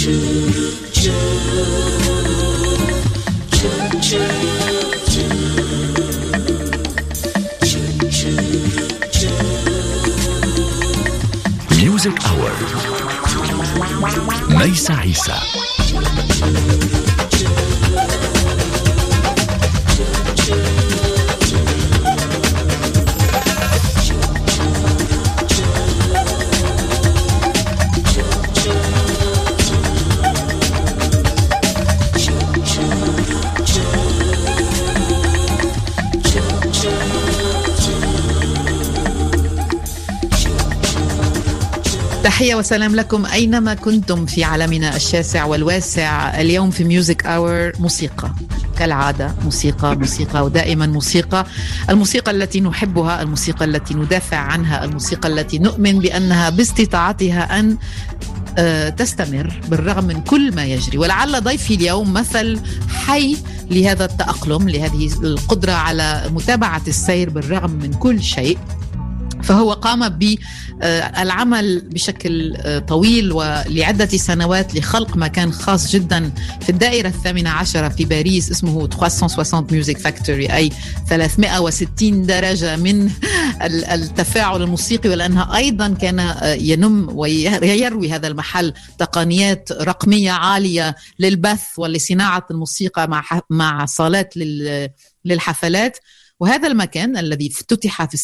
Music Hour. Maisa Isa. تحية وسلام لكم أينما كنتم في عالمنا الشاسع والواسع. اليوم في ميوزك أور موسيقى كالعادة موسيقى موسيقى ودائما موسيقى. الموسيقى التي نحبها الموسيقى التي ندافع عنها الموسيقى التي نؤمن بأنها باستطاعتها أن آه، تستمر بالرغم من كل ما يجري. ولعل ضيفي اليوم مثل حي لهذا التأقلم لهذه القدرة على متابعة السير بالرغم من كل شيء. فهو قام بالعمل بشكل طويل ولعدة سنوات لخلق مكان خاص جدا في الدائرة الثامنة عشرة في باريس اسمه 360 ميوزك فاكتوري أي 360 درجة من التفاعل الموسيقي. ولأنها أيضا كان ينم ويروي هذا المحل تقنيات رقمية عالية للبث ولصناعة الموسيقى مع مع صالات للحفلات. وهذا المكان الذي افتتح في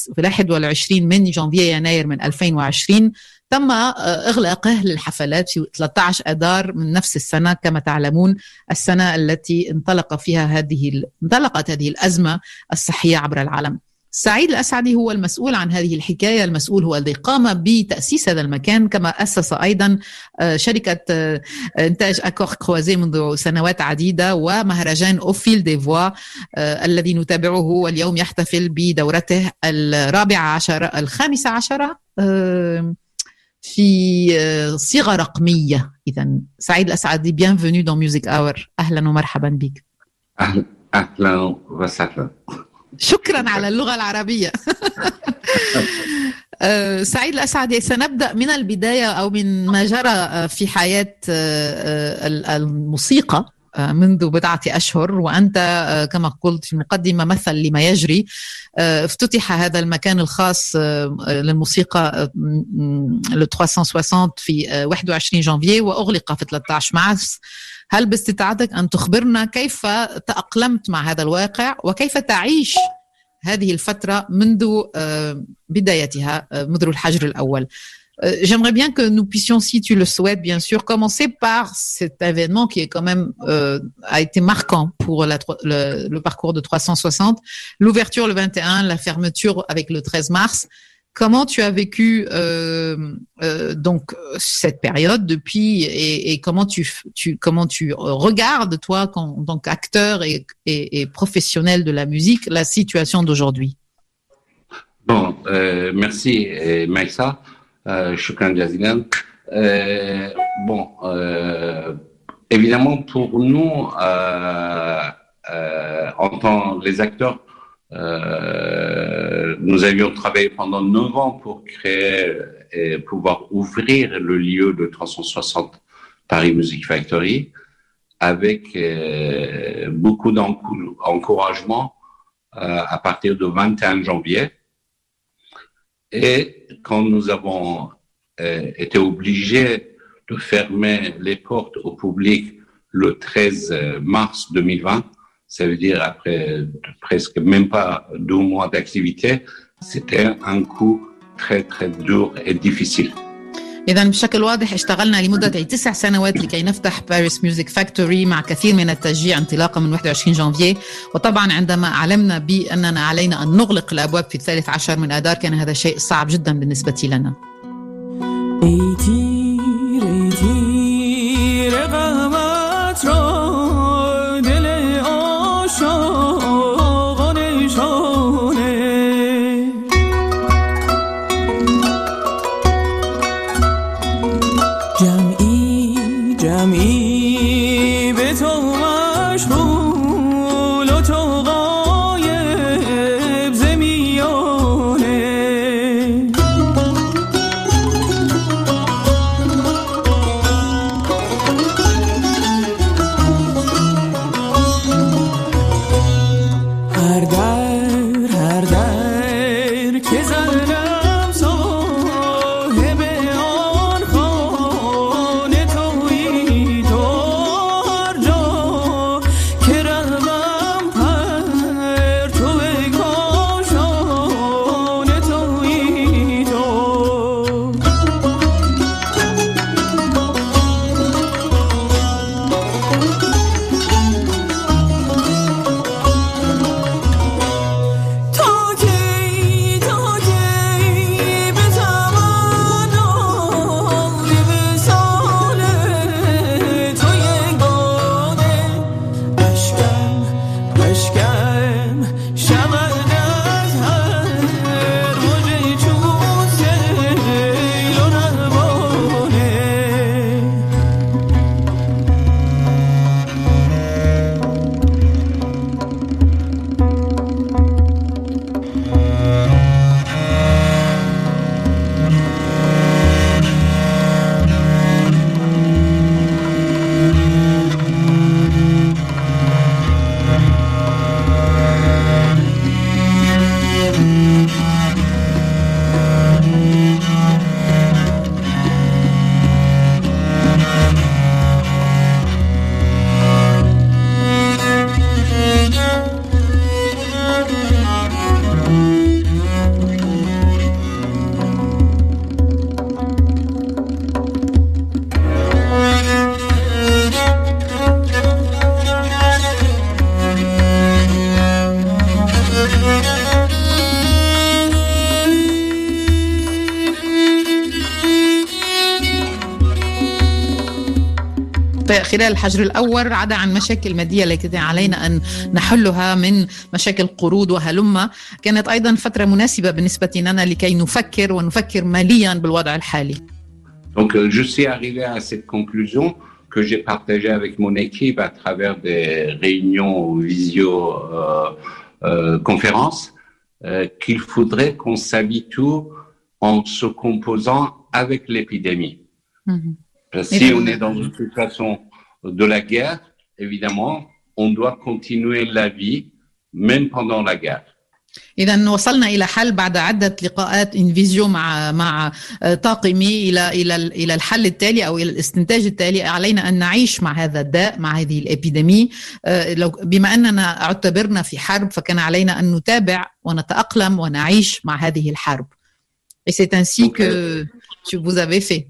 21 من جانفي يناير من 2020 تم إغلاقه للحفلات في 13 آذار من نفس السنة كما تعلمون السنة التي انطلق فيها هذه انطلقت هذه الأزمة الصحية عبر العالم. سعيد الأسعدي هو المسؤول عن هذه الحكاية المسؤول هو الذي قام بتأسيس هذا المكان. كما أسس أيضا شركة إنتاج أكور كروازي منذ سنوات عديدة ومهرجان أوفيل ديفوا الذي نتابعه واليوم يحتفل بدورته الرابعة عشر الخامسة عشرة في صيغة رقمية. إذا سعيد الأسعدي bienvenue dans Music Hour. أهلا ومرحبا بك. أهلا أهلا وسهلا. شكرا على اللغة العربية. سعيد الأسعدي سنبدأ من البداية أو من ما جرى في حياة الموسيقى منذ بضعة أشهر. وأنت كما قلت في المقدمة مثل لما يجري. افتتح هذا المكان الخاص للموسيقى ل 360 في 21 جانفي وأغلق في 13 مارس. هل باستطاعتك أن تخبرنا كيف تأقلمت مع هذا الواقع وكيف تعيش هذه الفترة منذ بدايتها منذ الحجر الأول J'aimerais bien que nous puissions, si tu le souhaites, bien sûr, commencer par cet événement qui est quand même euh, a été marquant pour la, le, le, parcours de 360, l'ouverture le 21, la fermeture avec le 13 mars. Comment tu as vécu euh, euh, donc cette période depuis et, comment tu, comment tu regardes toi en tant qu'acteur et, professionnel de la musique la situation d'aujourd'hui? Bon, merci Maïssa. Shukran Jazilan. bon, évidemment pour nous, en tant les acteurs, euh, nous avions travaillé pendant neuf ans pour créer et pouvoir ouvrir le lieu de 360 Paris Music Factory avec euh, beaucoup d'encouragement euh, à partir du 21 janvier. Et quand nous avons été obligés de fermer les portes au public le 13 mars 2020, ça veut dire après presque même pas deux mois d'activité, c'était un coup très très dur et difficile. إذا بشكل واضح اشتغلنا لمدة تسع سنوات لكي نفتح باريس ميوزك فاكتوري مع كثير من التشجيع انطلاقا من 21 جانفي وطبعا عندما أعلمنا بأننا علينا أن نغلق الأبواب في الثالث عشر من آذار كان هذا شيء صعب جدا بالنسبة لنا. خلال الحجر الأول عدا عن مشاكل مادية التي علينا أن نحلها من مشاكل قروض وهلمة كانت أيضا فترة مناسبة بالنسبة لنا لكي نفكر ونفكر ماليا بالوضع الحالي Donc, euh, je suis arrivé à cette conclusion que j'ai partagée avec mon équipe à travers des réunions ou visio-conférences, euh, qu'il faudrait qu'on s'habitue en se composant avec l'épidémie. Mhm. Et que si donc- on est dans une situation de la guerre, évidemment, on doit continuer la vie, même pendant la guerre. إذا وصلنا إلى حل بعد عدة لقاءات انفيزيو مع مع آه، طاقمي إلى إلى إلى الحل التالي أو إلى الاستنتاج التالي علينا أن نعيش مع هذا الداء مع هذه الإبيديمي آه، لو بما أننا اعتبرنا في حرب فكان علينا أن نتابع ونتأقلم ونعيش مع هذه الحرب. Et c'est ainsi que que vous avez fait.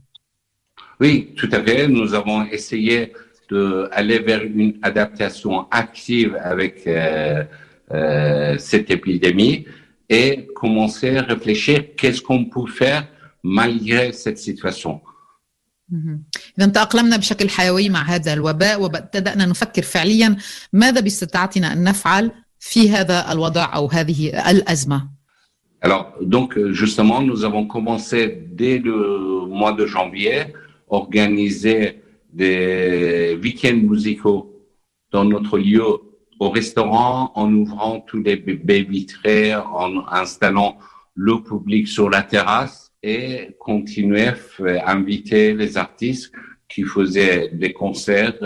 Oui, tout à fait. Nous avons essayé d'aller vers une adaptation active avec euh, euh, cette épidémie et commencer à réfléchir qu'est-ce qu'on peut faire malgré cette situation. مهم. إذا تأقلمنا بشكل حيوي مع هذا الوباء وبدأنا نفكر فعليا ماذا باستطاعتنا أن نفعل في هذا الوضع أو هذه الأزمة. Alors, donc, euh, justement, nous avons commencé dès le mois de janvier, organiser des week-ends musicaux dans notre lieu au restaurant, en ouvrant tous les baies vitrées, en installant le public sur la terrasse et continuer à inviter les artistes qui faisaient des concerts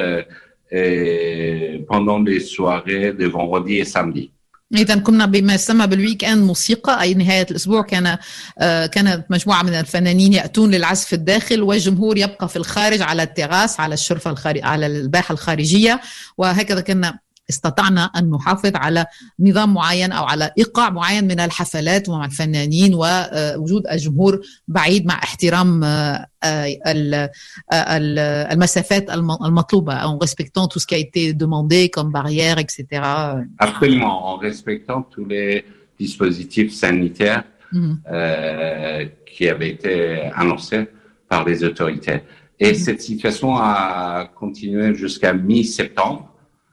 euh, pendant les soirées de vendredi et samedi. إذا كنا بما يسمى بالويك اند موسيقى أي نهاية الأسبوع كان آه، كانت مجموعة من الفنانين يأتون للعزف الداخل والجمهور يبقى في الخارج على التراس على الشرفة الخارج على الباحة الخارجية وهكذا كنا استطعنا أن نحافظ على نظام معين أو على إيقاع معين من الحفلات ومع الفنانين ووجود الجمهور بعيد مع احترام آه، آه، ال- آه، ال- المسافات الم- المطلوبة en respectant tout ce qui a été demandé comme barrière, etc. Absolument, en respectant tous les dispositifs sanitaires Mhm. euh, qui avaient été annoncés par les autorités. Et Mhm. cette situation a continué jusqu'à mi-septembre.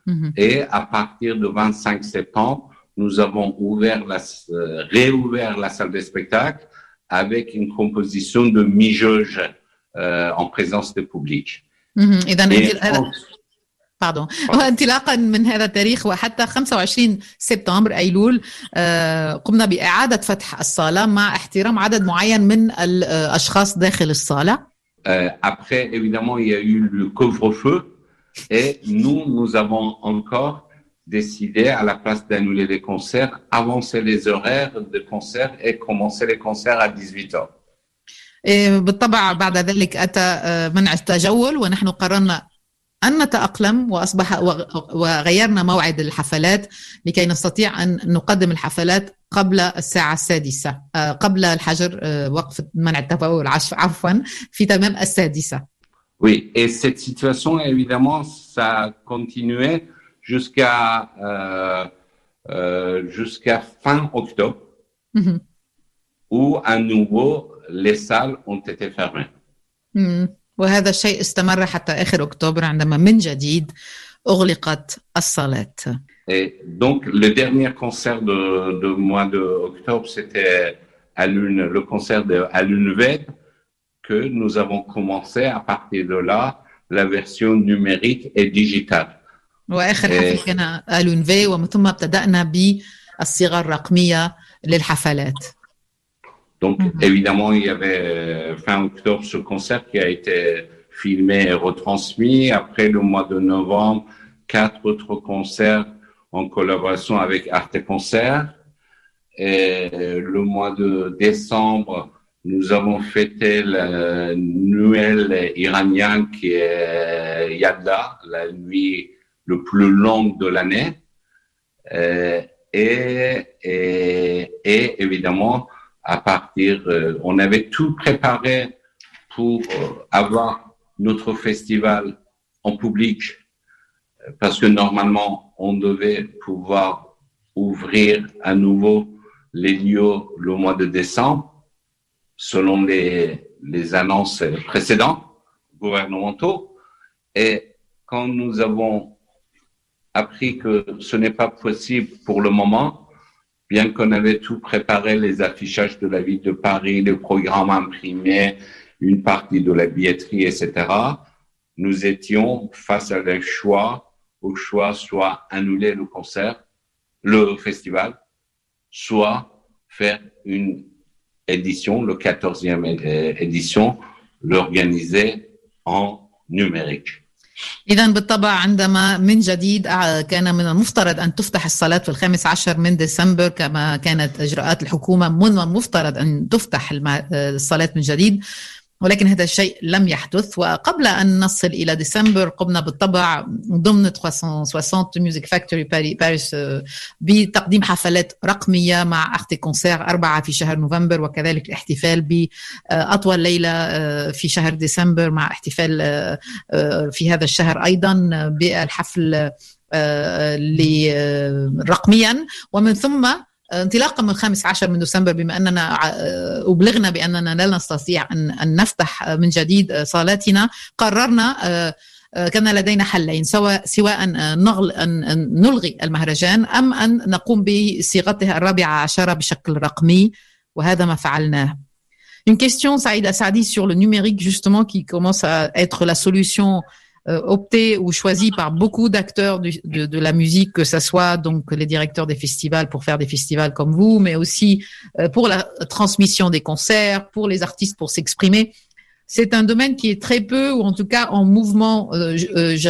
Mhm. Et à partir du 25 septembre, nous avons ouvert la, euh, réouvert la salle de spectacle avec une composition de mi-jauge euh, en présence du public. مهم. اذا Et انت- هذا en- باردون وانطلاقا من هذا التاريخ وحتى 25 سبتمبر ايلول آه، قمنا باعاده فتح الصاله مع احترام عدد معين من الاشخاص داخل الصاله Euh, après, évidemment, il y a eu le couvre-feu Et nous, nous avons encore décidé, à la place d'annuler les concerts, avancer les horaires de concerts et commencer les concerts à 18 heures. بالطبع بعد ذلك أتى آه، منع التجول ونحن قررنا أن نتأقلم وأصبح وغ- وغيرنا موعد الحفلات لكي نستطيع أن نقدم الحفلات قبل الساعة السادسة آه، قبل الحجر آه، وقف منع عش- عفوا في تمام السادسة Oui, et cette situation, évidemment, ça a continué jusqu'à euh, euh, jusqu'à fin octobre, مهم. où à nouveau les salles ont été fermées. مم. وهذا الشيء استمر حتى آخر أكتوبر عندما من جديد أغلقت الصالات Et donc, le dernier concert de, de mois d'octobre, c'était à l'une, le concert de à l'UNVED, que nous avons commencé à partir de là la version numérique et digitale. وآخر إيه. حفل كان ألونفي ومن ثم ابتدأنا بالصيغة الرقمية للحفلات Donc, Mhm. évidemment, il y avait euh, fin octobre ce concert qui a été filmé et retransmis. Après, le mois de novembre, quatre autres concerts en collaboration avec Arte Concert. Et le mois de décembre, nous avons fêté la Noël iranien qui est Yadda, la nuit le plus longue de l'année. Euh, et, et, et évidemment, à partir, euh, on avait tout préparé pour euh, avoir notre festival en public, parce que normalement, on devait pouvoir ouvrir à nouveau les lieux le mois de décembre, selon les, les annonces précédentes gouvernementaux. Et quand nous avons appris que ce n'est pas possible pour le moment, bien qu'on avait tout préparé, les affichages de la ville de Paris, le programme imprimé, une partie de la billetterie, etc., nous étions face à le choix, au choix soit annuler le concert, le festival, soit faire une édition, le 14e édition, l'organiser en numérique. إذا بالطبع عندما من جديد كان من المفترض أن تفتح الصلاة في الخامس عشر من ديسمبر كما كانت إجراءات الحكومة من المفترض أن تفتح الصلاة من جديد ولكن هذا الشيء لم يحدث. وقبل أن نصل إلى ديسمبر قمنا بالطبع ضمن 360 ميوزك فاكتوري باريس بتقديم حفلات رقمية مع أختي كونسير أربعة في شهر نوفمبر وكذلك الاحتفال بأطول ليلة في شهر ديسمبر مع احتفال في هذا الشهر أيضا بالحفل رقميا. ومن ثم انطلاقا من الخامس عشر من ديسمبر بما أننا أبلغنا بأننا لا نستطيع ان نفتح من جديد صالاتنا قررنا كان لدينا حلين سواء سواء ان نلغي المهرجان أم أن نقوم بصيغته الرابعة عشرة بشكل رقمي وهذا ما فعلناه. Une question, Saïd Assadi, sur le numérique, justement, qui commence à être la solution euh, opté ou choisi par beaucoup d'acteurs de, de, la musique, que ce soit donc les directeurs des festivals pour faire des festivals comme vous, mais aussi euh, pour la transmission des concerts, pour les artistes pour s'exprimer. C'est un domaine qui est très peu, ou en tout cas en mouvement euh,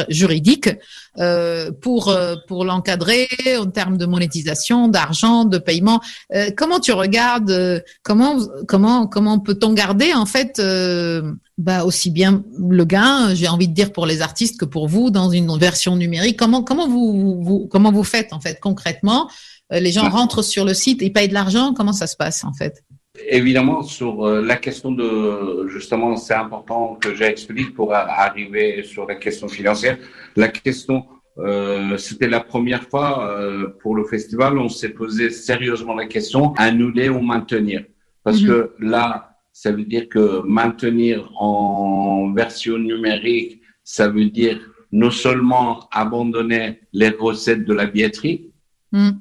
juridique, pour pour l'encadrer en termes de monétisation, d'argent, de paiement. comment tu regardes Comment comment comment peut-on garder en fait bah, aussi bien le gain, j'ai envie de dire pour les artistes que pour vous dans une version numérique? Comment comment vous, vous comment vous faites en fait concrètement? Les gens rentrent sur le site, ils payent de l'argent? Comment ça se passe en fait? Évidemment, sur la question de justement, c'est important que j'explique pour arriver sur la question financière. La question, euh, c'était la première fois euh, pour le festival, on s'est posé sérieusement la question annuler ou maintenir, parce mm -hmm. que là ça veut dire que maintenir en version numérique, ça veut dire non seulement abandonner les recettes de la billetterie, mm.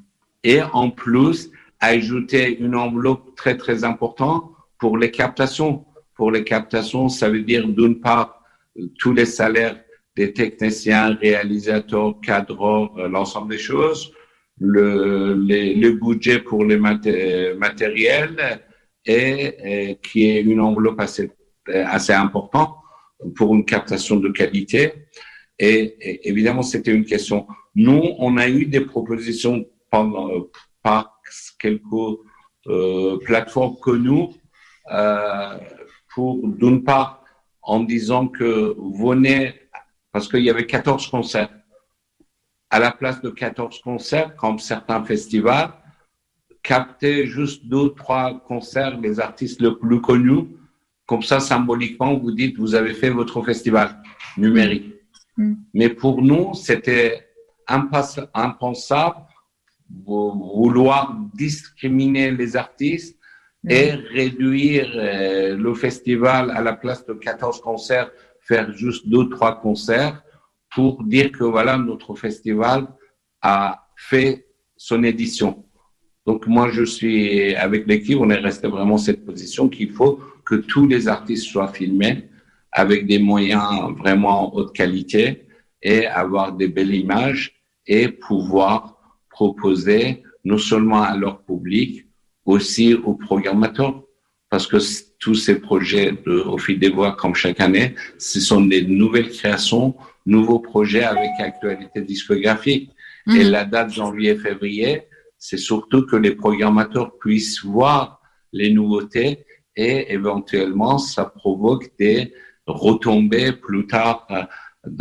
et en plus ajouter une enveloppe très très importante pour les captations. Pour les captations, ça veut dire d'une part tous les salaires des techniciens, réalisateurs, cadreurs, l'ensemble des choses, le, le budget pour les matériels, et, qui est une enveloppe assez, assez importante pour une captation de qualité. Et, évidemment, c'était une question. Nous, on a eu des propositions pendant, par quelques euh, plateformes que nous, euh, pour d'une part, en disant que venez, parce qu'il y avait 14 concerts. À la place de 14 concerts, comme certains festivals, capter juste deux, trois concerts des artistes les plus connus. Comme ça, symboliquement, vous dites, vous avez fait votre festival numérique. Mm. Mais pour nous, c'était impensable vouloir discriminer les artistes mm. et réduire euh, le festival à la place de 14 concerts, faire juste deux, trois concerts pour dire que voilà, notre festival a fait son édition. Donc moi, je suis avec l'équipe, on est resté vraiment cette position qu'il faut que tous les artistes soient filmés avec des moyens vraiment haute qualité et avoir des belles images et pouvoir proposer non seulement à leur public, aussi aux programmateurs. Parce que tous ces projets de, au fil des voix, comme chaque année, ce sont des nouvelles créations, nouveaux projets avec actualité discographique. Et la date janvier-février, c'est surtout que les programmateurs puissent voir les nouveautés et éventuellement ça provoque des retombées plus tard euh,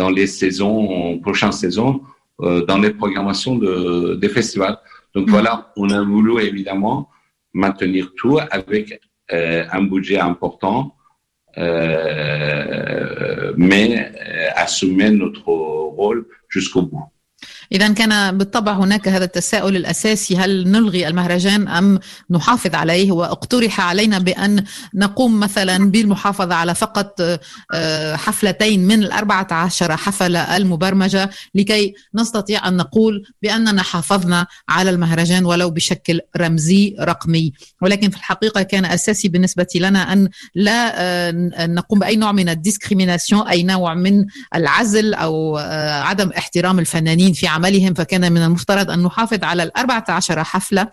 dans les saisons, prochaines saisons, dans les programmations de, des festivals. Donc voilà, on a voulu évidemment maintenir tout avec euh, un budget important, euh, mais assumer notre rôle jusqu'au bout. إذا كان بالطبع هناك هذا التساؤل الأساسي هل نلغي المهرجان أم نحافظ عليه؟ واقترح علينا بأن نقوم مثلا بالمحافظة على فقط آه، حفلتين من الأربعة عشر حفلة المبرمجة لكي نستطيع أن نقول بأننا حافظنا على المهرجان ولو بشكل رمزي رقمي. ولكن في الحقيقة كان أساسي بالنسبة لنا أن لا آه، نقوم بأي نوع من الديسكريميناسيون أي نوع من العزل أو آه، عدم احترام الفنانين في عملهم فكان من المفترض أن نحافظ على الأربعة عشر حفلة.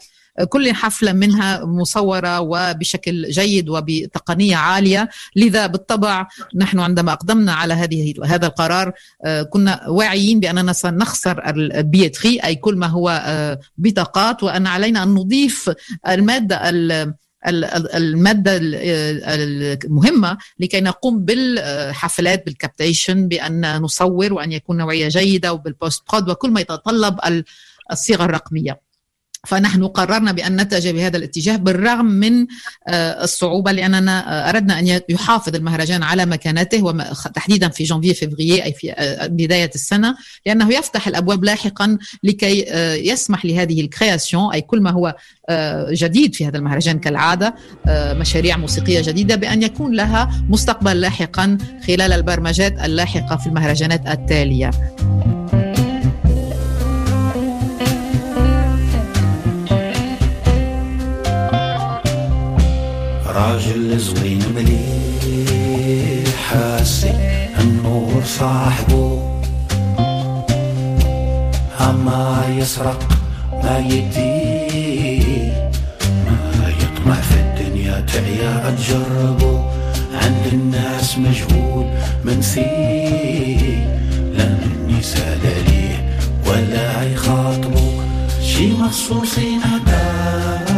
كل حفلة منها مصورة وبشكل جيد وبتقنية عالية. لذا بالطبع نحن عندما أقدمنا على هذه هذا القرار آه، كنا واعيين بأننا سنخسر البيتري أي كل ما هو آه، بطاقات وأن علينا أن نضيف المادة المادة المهمة لكي نقوم بالحفلات بالكابتيشن بأن نصور وأن يكون نوعية جيدة وبالبوست برود وكل ما يتطلب الصيغة الرقمية. فنحن قررنا بأن نتجه بهذا الاتجاه بالرغم من آه، الصعوبة لأننا آه، أردنا أن يحافظ المهرجان على مكانته وما- تحديدا في جانفي فبراير أي في آه، بداية السنة لأنه يفتح الأبواب لاحقا لكي يسمح لهذه الكرياسيون أي كل ما هو جديد في هذا المهرجان كالعادة مشاريع موسيقية جديدة بأن يكون لها مستقبل لاحقا خلال البرمجات اللاحقة في المهرجانات التالية. راجل زوين مليح حاسي النور صاحبه. أما يسرق ما يدي ما يطمع في الدنيا تعيا تجربه عند الناس مجهول منسي لا مني سالاليه ولا يخاطبه. شي مخصوصين هذا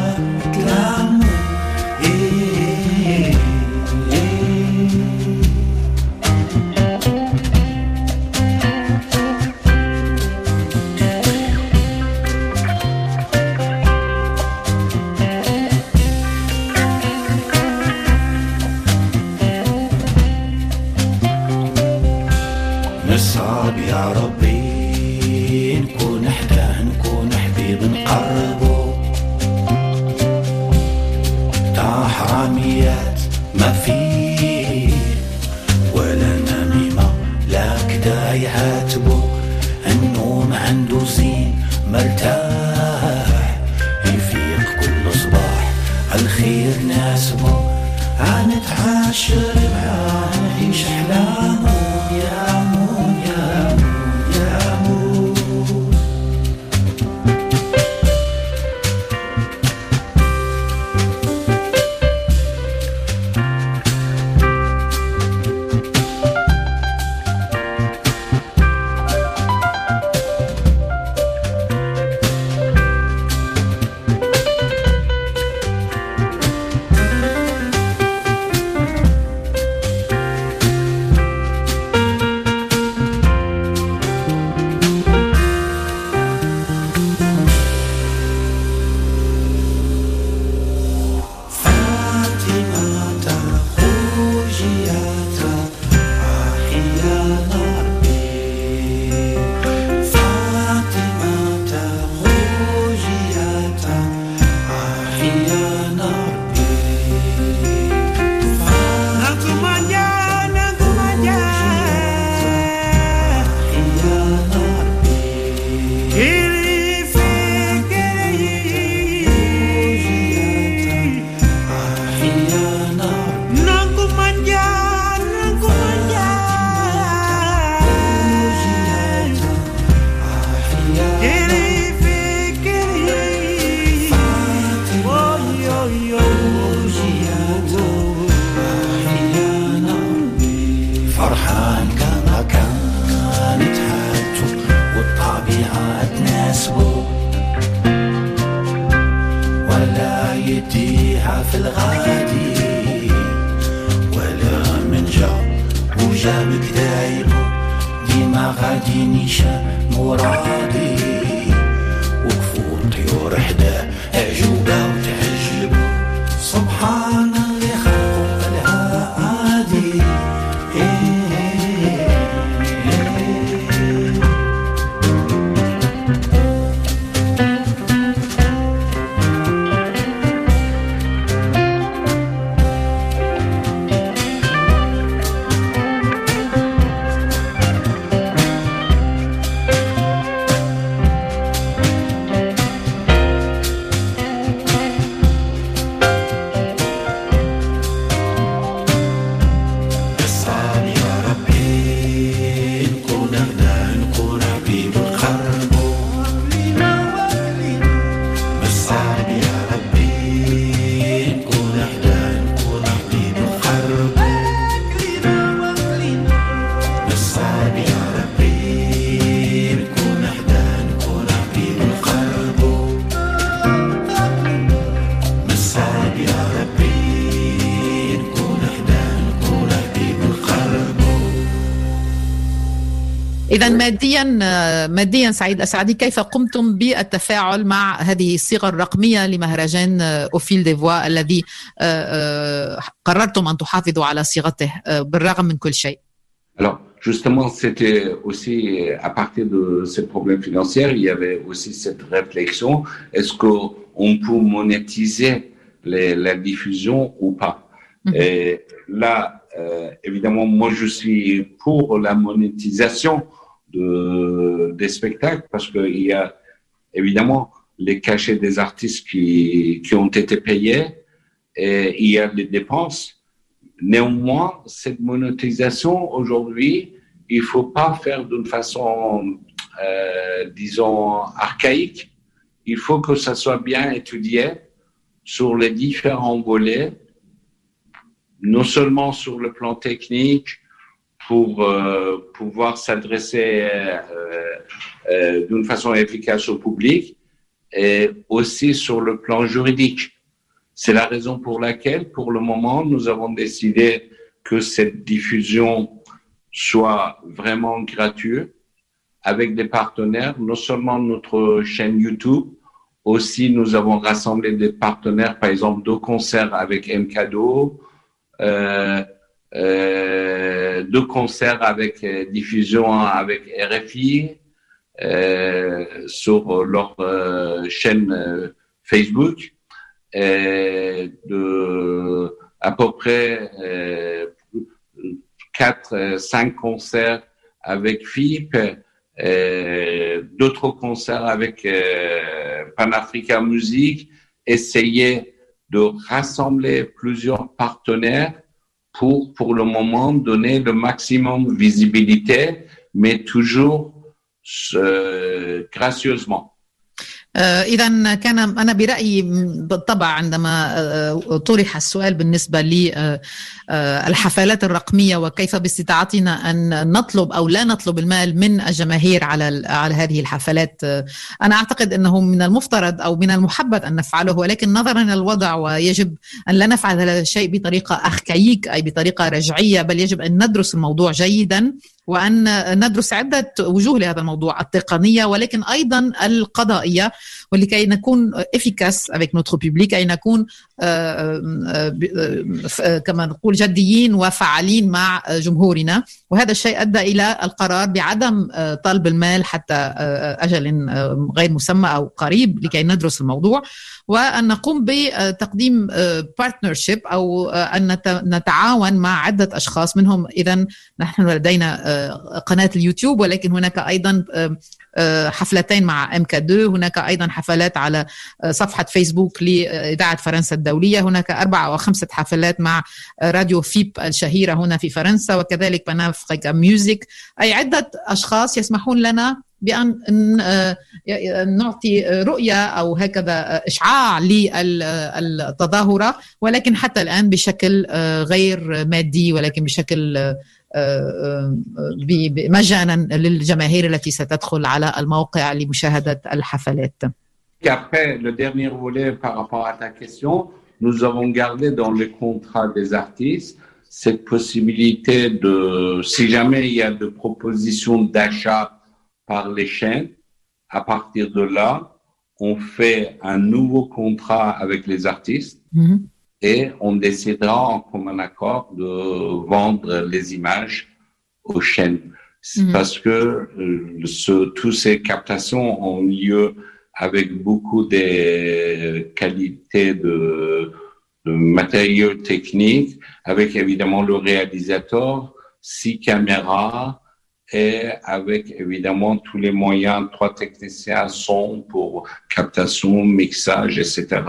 اذا ماديا آه، ماديا سعيد اسعدي كيف قمتم بالتفاعل مع هذه الصيغه الرقميه لمهرجان آه، اوفيل ديفوا الذي آه، آه، قررتم ان تحافظوا على صيغته آه، بالرغم من كل شيء Alors, justement, c'était aussi à partir de ces problèmes financiers, il y avait aussi cette réflexion est-ce qu'on peut monétiser les- la diffusion ou pas Mhm. Et là, euh, évidemment, moi, je suis pour la monétisation de, des spectacles parce qu'il y a évidemment les cachets des artistes qui, qui ont été payés et il y a les dépenses. Néanmoins, cette monétisation aujourd'hui, il faut pas faire d'une façon, euh, disons, archaïque. Il faut que ça soit bien étudié sur les différents volets, non seulement sur le plan technique, pour euh, pouvoir s'adresser euh, euh, d'une façon efficace au public, et aussi sur le plan juridique. C'est la raison pour laquelle, pour le moment, nous avons décidé que cette diffusion soit vraiment gratuite avec des partenaires, non seulement notre chaîne YouTube, aussi nous avons rassemblé des partenaires, par exemple deux concerts avec MKDO, euh, euh, deux concerts avec euh, diffusion avec RFI euh, sur leur euh, chaîne Facebook de à peu près quatre, cinq concerts avec FIP, d'autres concerts avec Pan-Africa Music, essayer de rassembler plusieurs partenaires pour, pour le moment, donner le maximum visibilité, mais toujours euh, gracieusement. إذا كان أنا برأيي بالطبع عندما طرح السؤال بالنسبة للحفلات الرقمية وكيف باستطاعتنا أن نطلب أو لا نطلب المال من الجماهير على على هذه الحفلات أنا أعتقد أنه من المفترض أو من المحبذ أن نفعله ولكن نظرا للوضع ويجب أن لا نفعل هذا الشيء بطريقة أركايك أي بطريقة رجعية بل يجب أن ندرس الموضوع جيدا. وأن ندرس عدة وجوه لهذا الموضوع التقنية ولكن أيضا القضائية ولكي نكون efficace avec أي نكون كما نقول جديين وفعالين مع جمهورنا. وهذا الشيء أدى إلى القرار بعدم طلب المال حتى أجل غير مسمى أو قريب لكي ندرس الموضوع. وأن نقوم بتقديم بارتنرشيب أو أن نتعاون مع عدة أشخاص منهم إذا نحن لدينا قناة اليوتيوب ولكن هناك أيضا حفلتين مع ام 2 هناك أيضا حفلات على صفحة فيسبوك لإذاعة فرنسا الدولية. هناك أربع أو خمسة حفلات مع راديو فيب الشهيرة هنا في فرنسا وكذلك بنافريكا ميوزك أي عدة أشخاص يسمحون لنا بأن نعطي رؤية أو هكذا إشعاع للتظاهرة ولكن حتى الآن بشكل غير مادي ولكن بشكل مجانا للجماهير التي ستدخل على الموقع لمشاهده الحفلات. Après le dernier volet par rapport à ta question, nous avons gardé dans le contrat des artistes cette possibilité de, si jamais il y a de propositions d'achat par les chaînes, à partir de là, on fait un nouveau contrat avec les artistes. Mm -hmm. et on décidera en commun accord de vendre les images aux chaînes. Mmh. Parce que euh, ce, toutes ces captations ont lieu avec beaucoup de qualités de, de matériaux techniques, avec évidemment le réalisateur, six caméras, et avec évidemment tous les moyens, trois techniciens son pour captation, mixage, etc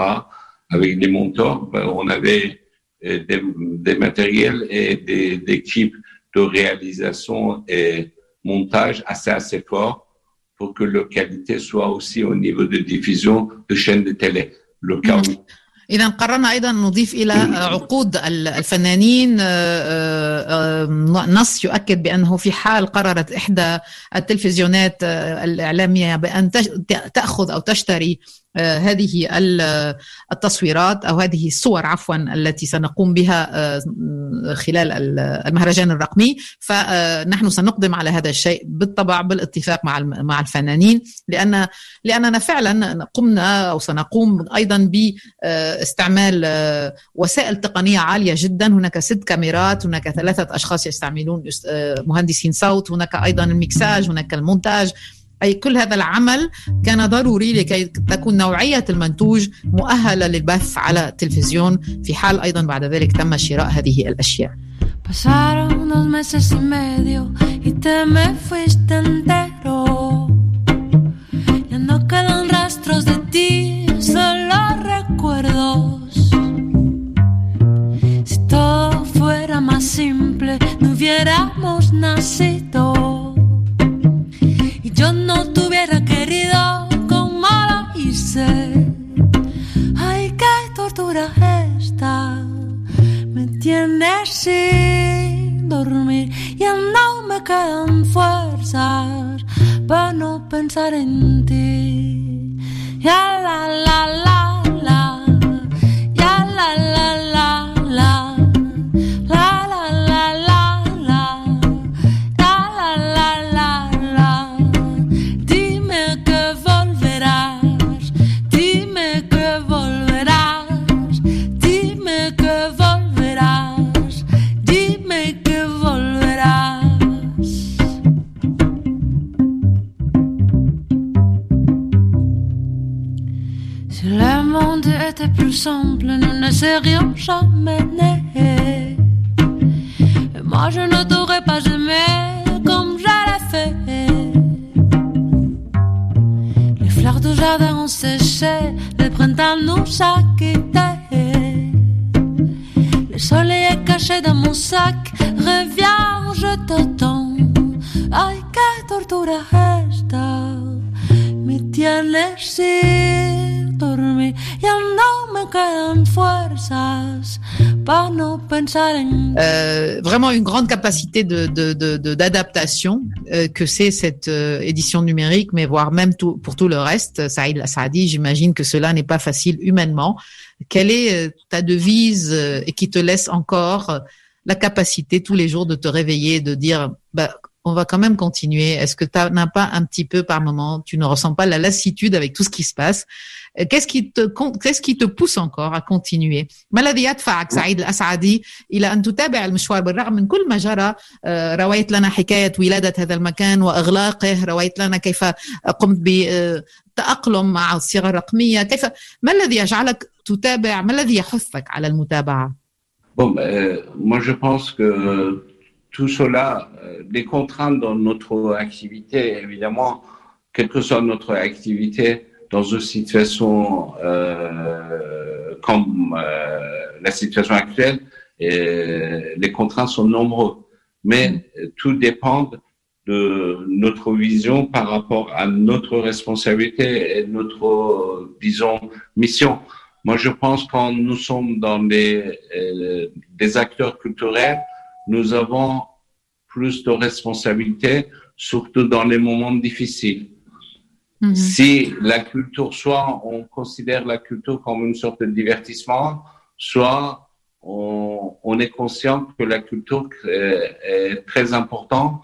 avec des monteurs, on avait des, des matériels et des, des, équipes de réalisation et montage assez assez forts pour que la qualité soit aussi au niveau de diffusion de chaînes de télé. Le cas où إذا قررنا أيضا نضيف إلى عقود الفنانين نص يؤكد بأنه في حال قررت إحدى التلفزيونات الإعلامية بأن تأخذ أو تشتري آه، هذه التصويرات أو هذه الصور عفوا التي سنقوم بها آه، خلال المهرجان الرقمي. فنحن سنقدم على هذا الشيء بالطبع بالاتفاق مع مع الفنانين لأن لأننا فعلا قمنا أو سنقوم أيضا باستعمال وسائل تقنية عالية جدا. هناك ست كاميرات هناك ثلاثة أشخاص يستعملون مهندسين صوت هناك أيضا المكساج هناك المونتاج. أي كل هذا العمل كان ضروري لكي تكون نوعية المنتوج مؤهلة للبث على التلفزيون في حال أيضا بعد ذلك تم شراء هذه الأشياء. Si todo fuera más simple, no hubiéramos nacido. No te hubiera querido como lo hice. Ay, qué tortura esta. Me tienes sin dormir. Ya no me quedan fuerzas para no pensar en ti. Ya la la la. Plus simple, nous ne serions jamais nés. Et moi je ne t'aurais pas aimé comme je l'ai fait. Les fleurs du jardin ont séché, le printemps nous a quittés. Le soleil est caché dans mon sac, reviens, je t'attends. Ay, qué tortura esta, tienes sin dormir. Euh, vraiment une grande capacité de d'adaptation euh, que c'est cette euh, édition numérique, mais voire même pour tout le reste. Saïd Saadi, j'imagine que cela n'est pas facile humainement. Quelle est ta devise et qui te laisse encore la capacité tous les jours de te réveiller, de dire bah, on va quand même continuer? Est-ce que tu n'as pas un petit peu par moment, tu ne ressens pas la lassitude avec tout ce qui se passe? Qu'est-ce qui te qu'est-ce qui te pousse encore à continuer? ما الذي يدفعك سعيد الأسعدي إلى أن تتابع المشوار بالرغم من كل ما جرى؟ رويت لنا حكاية ولادة هذا المكان وإغلاقه رويت لنا كيف قمت بتأقلم مع الصيغة الرقمية. كيف ما الذي يجعلك تتابع؟ ما الذي يحثك على المتابعة؟ Bon, euh, moi je pense que tout cela, les contraintes dans notre activité, évidemment, quelle que soit notre activité, dans une situation euh, comme euh, la situation actuelle, et les contraintes sont nombreuses. Mais tout dépend de notre vision par rapport à notre responsabilité et notre, disons, mission. Moi, je pense que quand nous sommes dans des, euh, des acteurs culturels, nous avons plus de responsabilités, surtout dans les moments difficiles. Mhm. Si la culture, soit on considère la culture comme une sorte de divertissement, soit on, est conscient que la culture est, très importante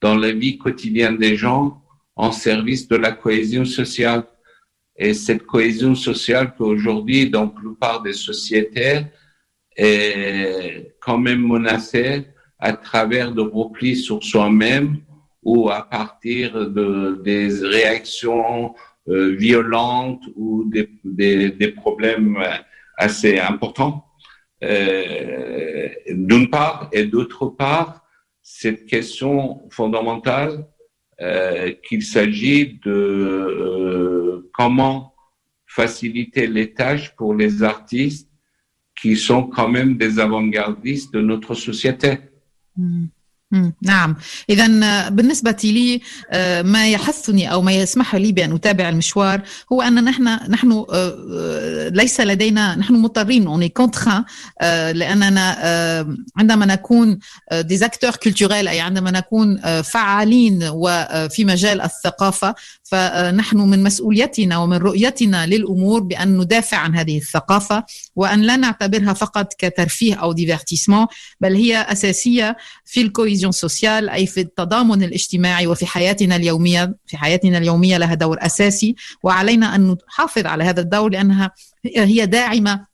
dans la vie quotidienne des gens en service de la cohésion sociale. Et cette cohésion sociale qu'aujourd'hui, dans la plupart des sociétés, est quand même menacée à travers de replis sur soi-même ou à partir de des réactions euh, violentes ou des, des, problèmes assez importants. Euh, d'une part, et d'autre part, cette question fondamentale euh, qu'il s'agit de comment faciliter les tâches pour les artistes qui sont quand même des avant-gardistes de notre société. Mm. نعم. اذا بالنسبة لي آه، ما يحثني أو ما يسمح لي بأن أتابع المشوار هو أن نحن نحن آه، آه، ليس لدينا نحن مضطرين. اون كونتران لأننا آه، عندما نكون دي اكتور كولتوريل أي عندما نكون آه، فعالين وفي مجال الثقافة فنحن من مسؤوليتنا ومن رؤيتنا للأمور بأن ندافع عن هذه الثقافة وأن لا نعتبرها فقط كترفيه أو ديفيرتيسمون بل هي أساسية في الكويزيون سوسيال أي في التضامن الاجتماعي وفي حياتنا اليومية. في حياتنا اليومية لها دور أساسي وعلينا أن نحافظ على هذا الدور لأنها هي داعمة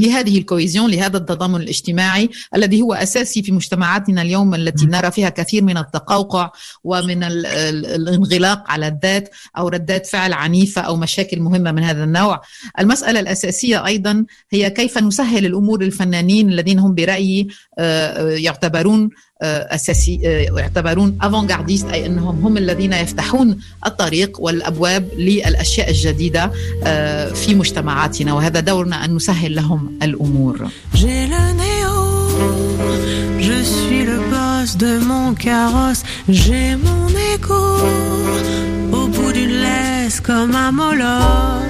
لهذه الكويزيون لهذا التضامن الاجتماعي الذي هو أساسي في مجتمعاتنا اليوم التي نرى فيها كثير من التقوقع ومن ال- ال- الانغلاق على الذات أو ردات فعل عنيفة أو مشاكل مهمة من هذا النوع. المسألة الأساسية أيضا هي كيف نسهل الأمور للفنانين الذين هم برأيي آه، آه، يعتبرون أساسي آه، يعتبرون أفانغارديست أي أنهم هم الذين يفتحون الطريق والأبواب للأشياء الجديدة آه، في مجتمعاتنا وهذا دورنا أن نسهل لهم الأمور. De mon carrosse. J'ai mon écho au bout d'une laisse comme un molosse.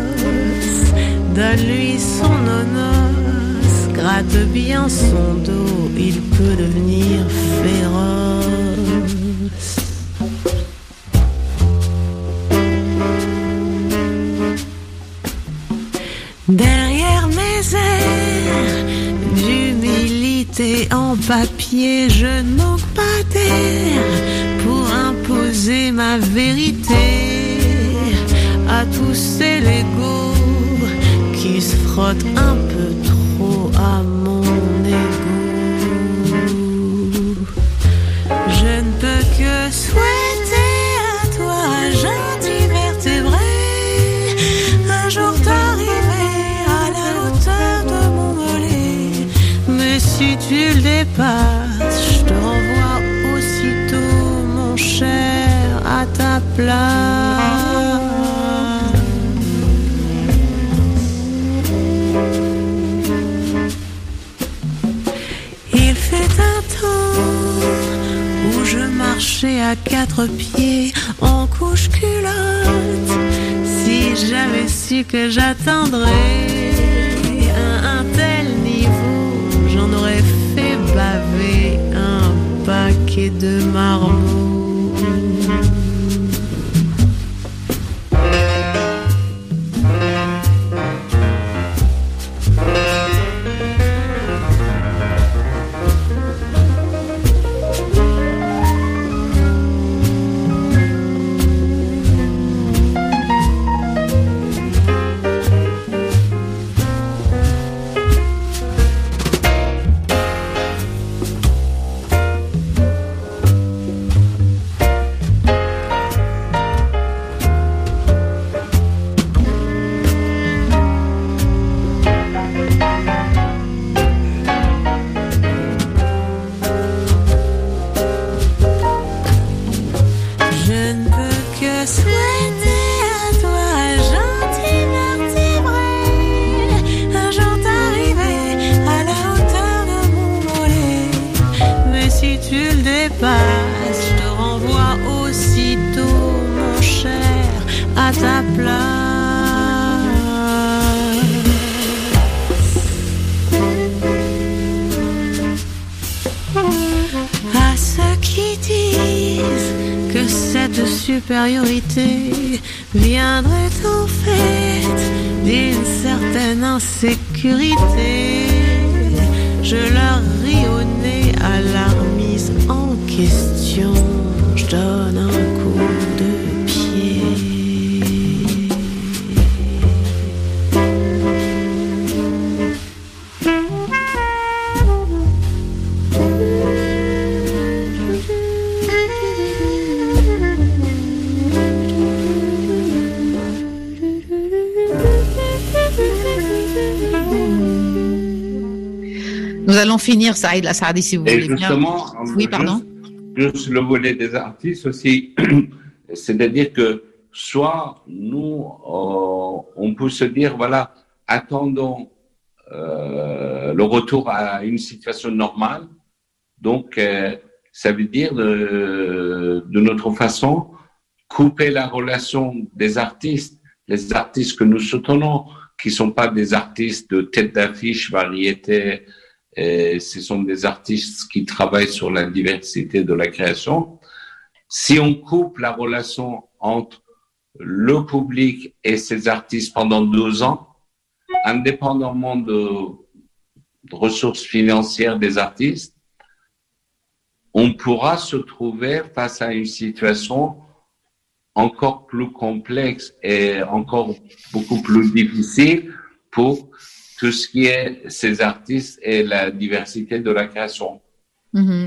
Donne-lui son onos, gratte bien son dos, il peut devenir féroce. Derrière mes airs d'humilité en papier, je ne manque pas d'air pour imposer ma vérité à tous ces légos qui se frottent un peu trop mon égo. Je ne peux que souhaiter à toi, gentil vertébré, un jour t'arriver à la hauteur de mon mollet. Mais si tu le dépasses, je te renvoie aussitôt, mon cher, à ta place. À quatre pieds en couche culotte. Si j'avais su que j'atteindrais un, un tel niveau, j'en aurais fait baver un paquet de marmots. Supériorité viendrait en fait d'une certaine insécurité, je leur ris au nez à la remise en question. Nous allons finir, Saïd Asadi, si vous Et voulez bien. Oui, juste- pardon. Juste, le volet des artistes aussi, c'est-à-dire que soit nous, euh, on peut se dire, voilà, attendons euh, le retour à une situation normale. Donc, euh, ça veut dire de, de notre façon couper la relation des artistes, les artistes que nous soutenons, qui sont pas des artistes de tête d'affiche, variété, et ce sont des artistes qui travaillent sur la diversité de la création. Si on coupe la relation entre le public et ces artistes pendant deux ans, indépendamment de ressources financières des artistes, on pourra se trouver face à une situation encore plus complexe et encore beaucoup plus difficile pour tout ce qui est ces artistes et la diversité de la création.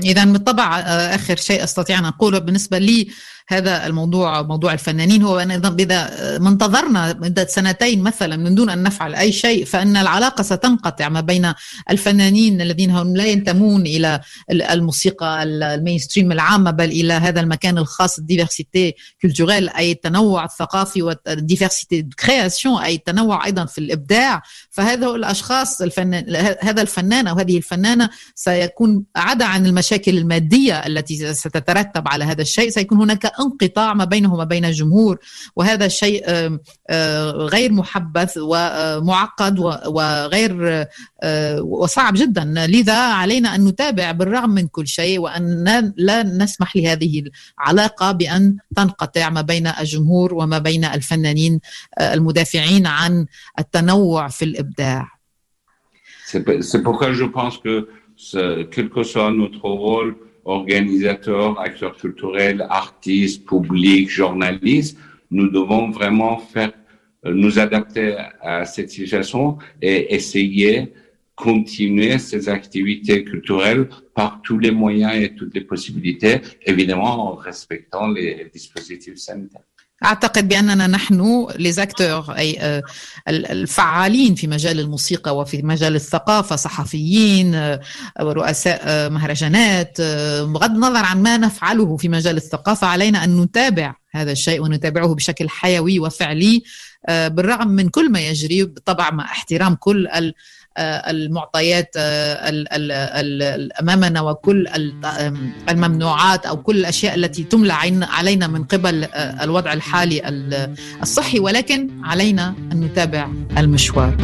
إذا بالطبع آخر شيء أستطيع أن أقوله بالنسبة لي هذا الموضوع موضوع الفنانين هو إذا منتظرنا مدة سنتين مثلا من دون أن نفعل أي شيء فإن العلاقة ستنقطع ما بين الفنانين الذين هم لا ينتمون إلى الموسيقى المينستريم العامة بل إلى هذا المكان الخاص الديفرسيتي كولتوريل أي التنوع الثقافي والديفرسيتي كرياسيون أي التنوع أيضا في الإبداع. فهذا الأشخاص الفنان هذا الفنان أو هذه الفنانة سيكون عدا عن المشاكل المادية التي ستترتب على هذا الشيء سيكون هناك انقطاع ما بينه وما بين الجمهور وهذا شيء غير محبذ ومعقد وغير وصعب جدا لذا علينا أن نتابع بالرغم من كل شيء وأن لا نسمح لهذه العلاقة بأن تنقطع ما بين الجمهور وما بين الفنانين المدافعين عن التنوع في الإبداع. C'est pourquoi je pense que quel que soit notre rôle, organisateurs, acteurs culturels, artistes, publics, journalistes, nous devons vraiment faire, nous adapter à cette situation et essayer continuer ces activités culturelles par tous les moyens et toutes les possibilités, évidemment en respectant les dispositifs sanitaires. أعتقد بأننا نحن ليزاكتور أي الفعالين في مجال الموسيقى وفي مجال الثقافة صحفيين ورؤساء مهرجانات بغض النظر عن ما نفعله في مجال الثقافة علينا أن نتابع هذا الشيء ونتابعه بشكل حيوي وفعلي. بالرغم من كل ما يجري بالطبع مع احترام كل المعطيات أمامنا وكل الممنوعات أو كل الأشياء التي تملى علينا من قبل الوضع الحالي الصحي ولكن علينا أن نتابع المشوار.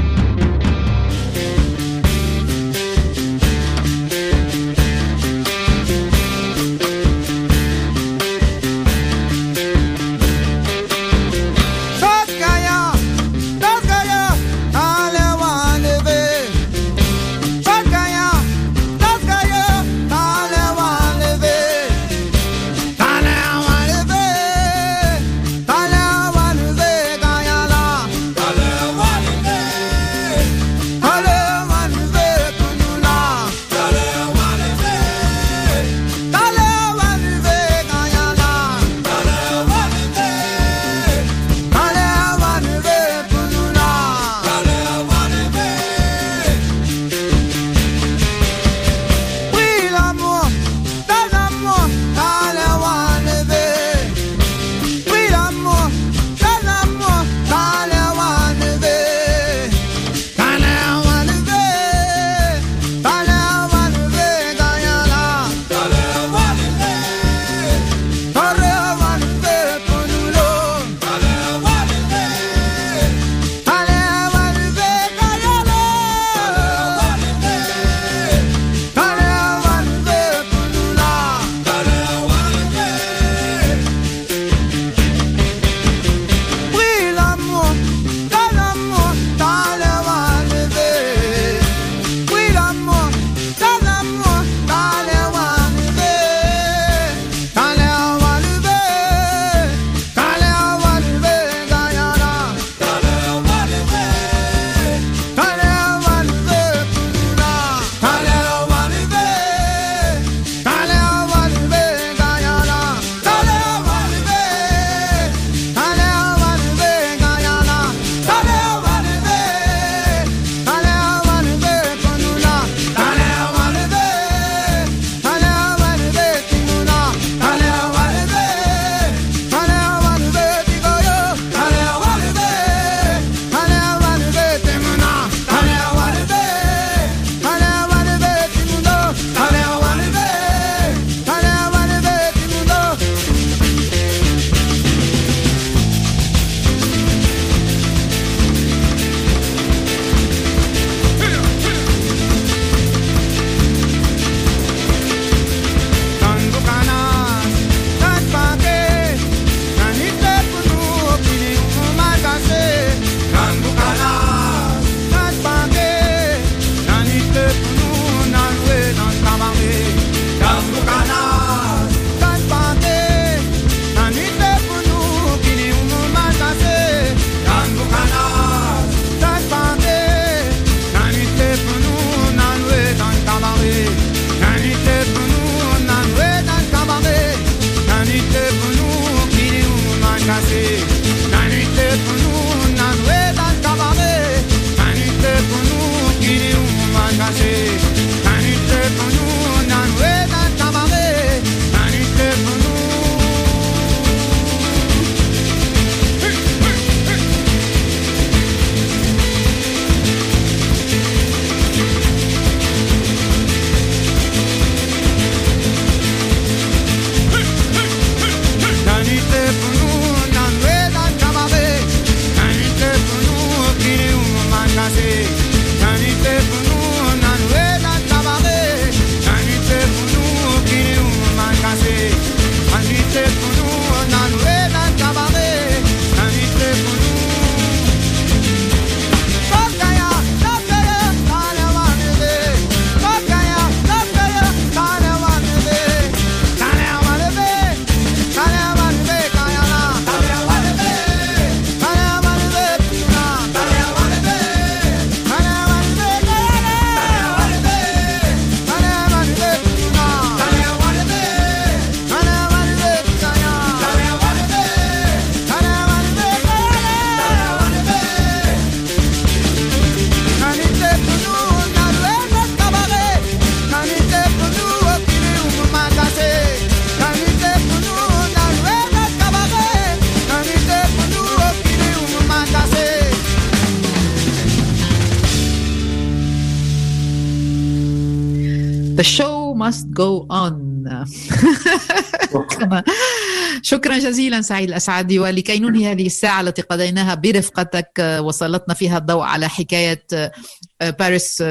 شكرا جزيلا سعيد الأسعدي ولكي ننهي هذه الساعة التي قضيناها برفقتك آه، وسلطنا فيها الضوء على حكاية آه، آه، باريس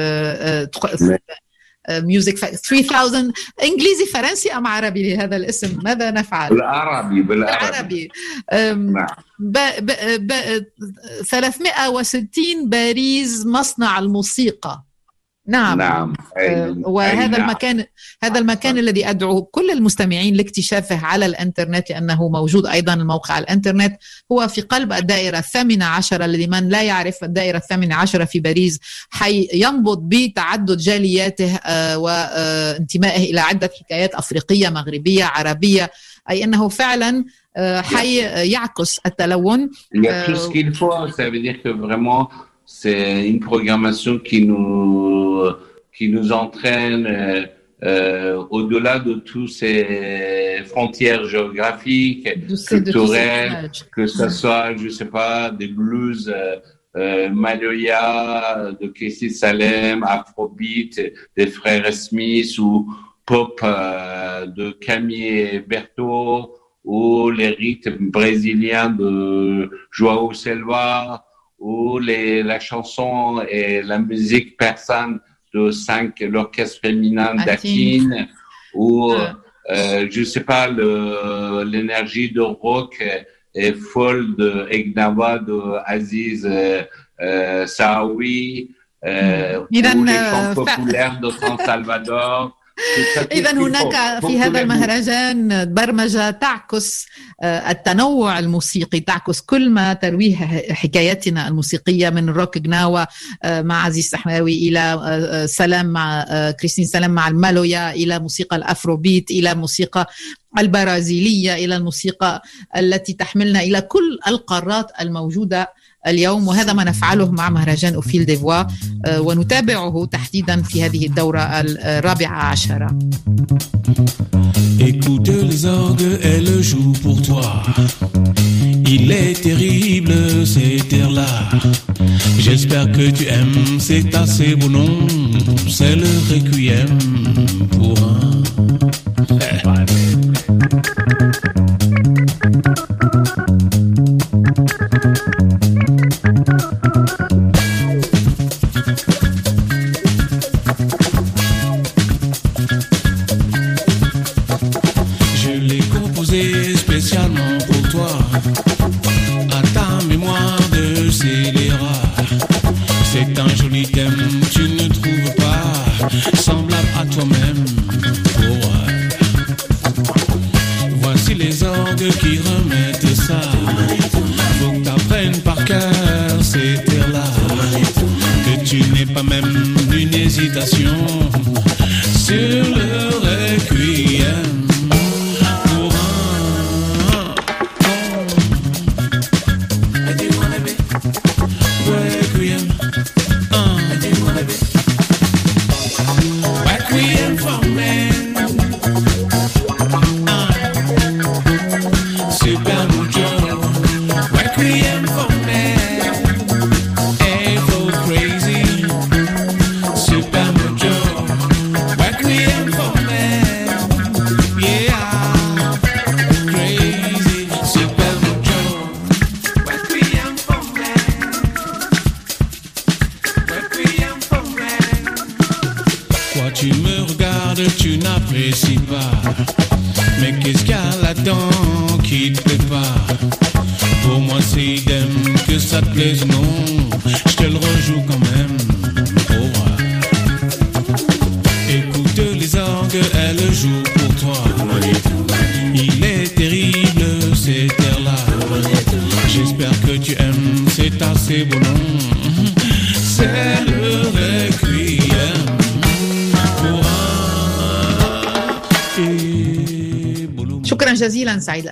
ميوزك 3000 إنجليزي فرنسي أم عربي لهذا الاسم؟ ماذا نفعل؟ بالعربي بالعربي. نعم. ب... ب... ب... 360 باريس مصنع الموسيقى. نعم نعم أي- آه، وهذا أي نعم. المكان هذا المكان الذي أدعو كل المستمعين لاكتشافه على الإنترنت لأنه موجود أيضا الموقع على الإنترنت هو في قلب الدائرة الثامنة عشرة لمن لا يعرف الدائرة الثامنة عشرة في باريس حي ينبض بتعدد جالياته آه، وانتمائه إلى عدة حكايات أفريقية مغربية عربية أي أنه فعلا حي يعكس التلون Il y a tout ce qu'il faut. Ça veut dire que vraiment, c'est une programmation qui nous, qui nous entraîne euh, euh, au-delà de toutes ces frontières géographiques, ces- culturelles, que ce soit, je sais pas, des blues, euh, euh, Maloya, de Casey Salem, Afrobeat, des frères Smith ou pop euh, de Camille Berto ou les rythmes brésiliens de Joao Selva où les, la chanson et la musique persane de 5, l'orchestre féminin d'Akin, ou euh, je sais pas, l'énergie de rock est folle de Egnawa, de Aziz euh, euh Saoui, euh, ou les chants populaires de San Salvador, إذا هناك. في هذا المهرجان برمجة تعكس آه، التنوع الموسيقي تعكس كل ما ترويه حكايتنا الموسيقية من الروك جناوة آه، مع عزيز السحماوي إلى آه، سلام مع كريستين سلام مع المالويا إلى موسيقى الأفروبيت إلى موسيقى البرازيلية إلى الموسيقى التي تحملنا إلى كل القارات الموجودة اليوم وهذا ما نفعله مع مهرجان أوفيل ديفوا آه، ونتابعه تحديدا في هذه الدورة الرابعة عشرة Écoute les orgues, elles jouent pour toi. Il est terrible cet air-là. J'espère que tu aimes, c'est assez beau nom. C'est le requiem pour un.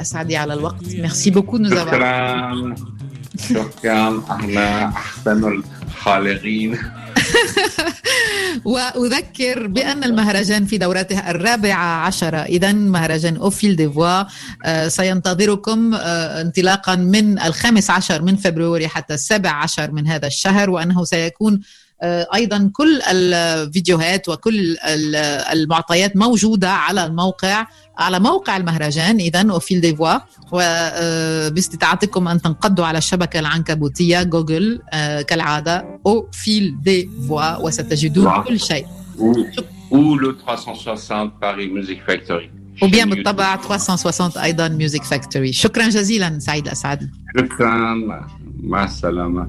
الأسعدي على الوقت. ميرسي بوكو avoir شكرا. شكرا. إحنا أحسن الخالقين. وأذكر بأن المهرجان في دورته الرابعة عشرة إذا مهرجان أوفيل ديفوا آه، سينتظركم آه، انطلاقا من الخامس عشر من فبراير حتى السابع عشر من هذا الشهر. وأنه سيكون آه، أيضا كل الفيديوهات وكل ال- المعطيات موجودة على الموقع. على موقع المهرجان اذا اوفيل آه، دي فوا وباستطاعتكم أن تنقضوا على الشبكة العنكبوتية جوجل آه، كالعادة أو فيل دي فوا وستجدون كل شيء. أو لو 360 باريس ميوزيك فاكتوري Ou bien بالطبع 360 أيضا Music Factory. شكرا جزيلا سعيد الاسعد شكرا مع السلامه.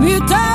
Return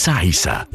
Isa Isa.